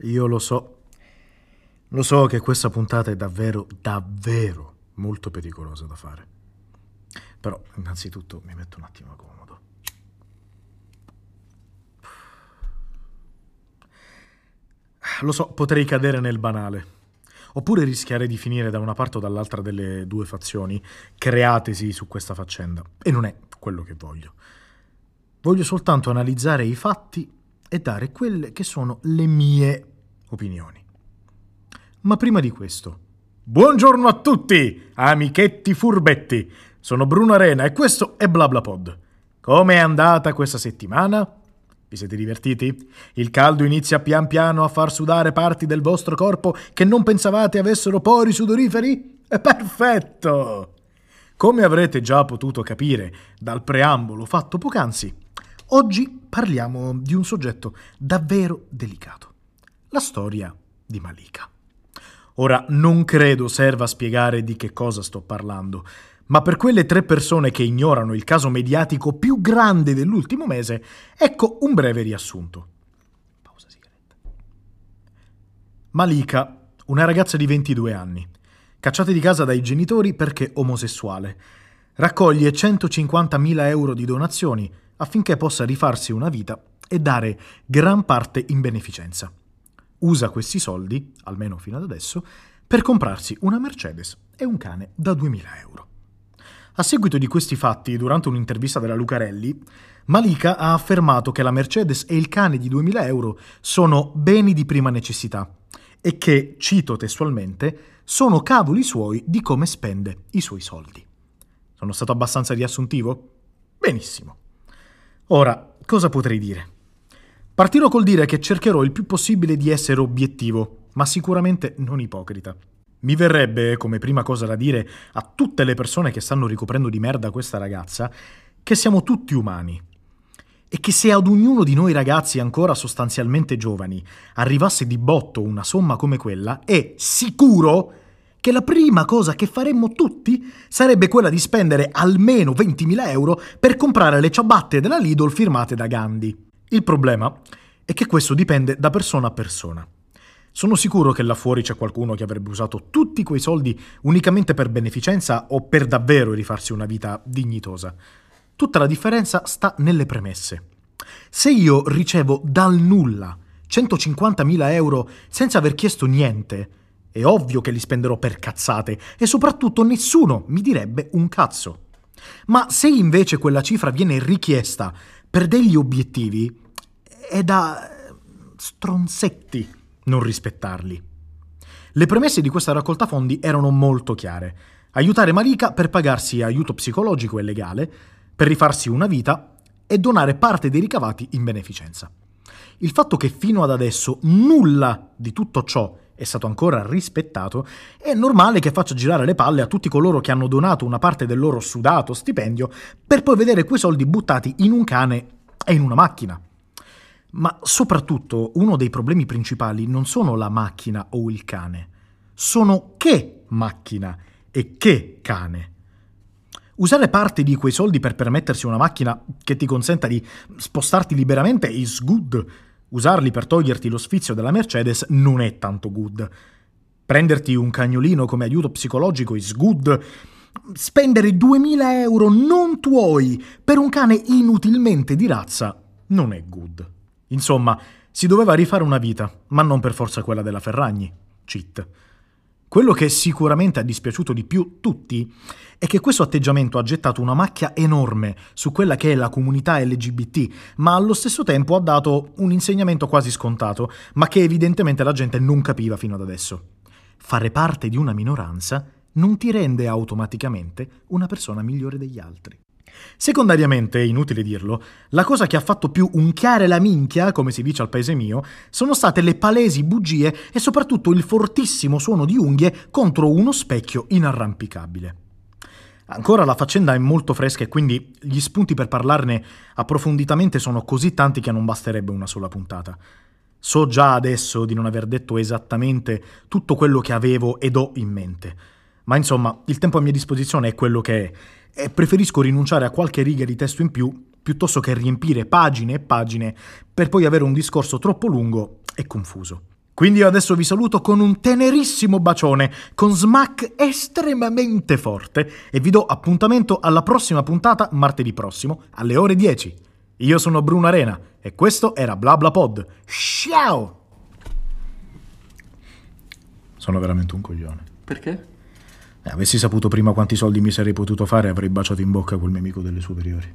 Io lo so. Lo so che questa puntata è davvero, davvero molto pericolosa da fare. Però, innanzitutto, mi metto un attimo comodo. Lo so, potrei cadere nel banale. Oppure rischiare di finire da una parte o dall'altra delle due fazioni createsi su questa faccenda. E non è quello che voglio. Voglio soltanto analizzare i fatti e dare quelle che sono le mie opinioni. Ma prima di questo, buongiorno a tutti, amichetti furbetti. Sono Bruno Arena e questo è BlaBlaPod. Come è andata questa settimana? Vi siete divertiti? Il caldo inizia pian piano a far sudare parti del vostro corpo che non pensavate avessero pori sudoriferi? Perfetto! Come avrete già potuto capire dal preambolo fatto poc'anzi, oggi parliamo di un soggetto davvero delicato. La storia di Malika. Ora, non credo serva spiegare di che cosa sto parlando, ma per quelle tre persone che ignorano il caso mediatico più grande dell'ultimo mese, ecco un breve riassunto. Pausa sigaretta. Malika, una ragazza di 22 anni, cacciata di casa dai genitori perché omosessuale, raccoglie 150.000 euro di donazioni affinché possa rifarsi una vita e dare gran parte in beneficenza. Usa questi soldi, almeno fino ad adesso, per comprarsi una Mercedes e un cane da 2.000 euro. A seguito di questi fatti, durante un'intervista della Lucarelli, Malika ha affermato che la Mercedes e il cane di 2.000 euro sono beni di prima necessità e che, cito testualmente, sono cavoli suoi di come spende i suoi soldi. Sono stato abbastanza riassuntivo? Benissimo. Ora, cosa potrei dire? Partirò col dire che cercherò il più possibile di essere obiettivo, ma sicuramente non ipocrita. Mi verrebbe, come prima cosa da dire a tutte le persone che stanno ricoprendo di merda questa ragazza, che siamo tutti umani. E che se ad ognuno di noi ragazzi ancora sostanzialmente giovani arrivasse di botto una somma come quella, è sicuro che la prima cosa che faremmo tutti sarebbe quella di spendere almeno 20.000 euro per comprare le ciabatte della Lidl firmate da Gandhi. Il problema è che questo dipende da persona a persona. Sono sicuro che là fuori c'è qualcuno che avrebbe usato tutti quei soldi unicamente per beneficenza o per davvero rifarsi una vita dignitosa. Tutta la differenza sta nelle premesse. Se io ricevo dal nulla 150.000 euro senza aver chiesto niente, è ovvio che li spenderò per cazzate e soprattutto nessuno mi direbbe un cazzo. Ma se invece quella cifra viene richiesta per degli obiettivi, è da stronzetti non rispettarli. Le premesse di questa raccolta fondi erano molto chiare. Aiutare Malika per pagarsi aiuto psicologico e legale, per rifarsi una vita e donare parte dei ricavati in beneficenza. Il fatto che fino ad adesso nulla di tutto ciò è stato ancora rispettato, è normale che faccia girare le palle a tutti coloro che hanno donato una parte del loro sudato stipendio per poi vedere quei soldi buttati in un cane e in una macchina. Ma soprattutto uno dei problemi principali non sono la macchina o il cane, sono che macchina e che cane. Usare parte di quei soldi per permettersi una macchina che ti consenta di spostarti liberamente is good. Usarli per toglierti lo sfizio della Mercedes non è tanto good. Prenderti un cagnolino come aiuto psicologico is good. Spendere 2000 euro non tuoi per un cane inutilmente di razza non è good. Insomma, si doveva rifare una vita, ma non per forza quella della Ferragni. Cheat. Quello che sicuramente ha dispiaciuto di più tutti è che questo atteggiamento ha gettato una macchia enorme su quella che è la comunità LGBT, ma allo stesso tempo ha dato un insegnamento quasi scontato, ma che evidentemente la gente non capiva fino ad adesso. Fare parte di una minoranza non ti rende automaticamente una persona migliore degli altri. Secondariamente, inutile dirlo, la cosa che ha fatto più unchiare la minchia, come si dice al paese mio, sono state le palesi bugie e soprattutto il fortissimo suono di unghie contro uno specchio inarrampicabile. Ancora la faccenda è molto fresca e quindi gli spunti per parlarne approfonditamente sono così tanti che non basterebbe una sola puntata. So già adesso di non aver detto esattamente tutto quello che avevo ed ho in mente. Ma insomma, il tempo a mia disposizione è quello che è e preferisco rinunciare a qualche riga di testo in più piuttosto che riempire pagine e pagine per poi avere un discorso troppo lungo e confuso. Quindi io adesso vi saluto con un tenerissimo bacione, con smack estremamente forte e vi do appuntamento alla prossima puntata martedì prossimo alle ore 10. Io sono Bruno Arena e questo era BlaBlaPod. Ciao! Sono veramente un coglione. Perché? Eh, avessi saputo prima quanti soldi mi sarei potuto fare, avrei baciato in bocca quel mio amico delle superiori.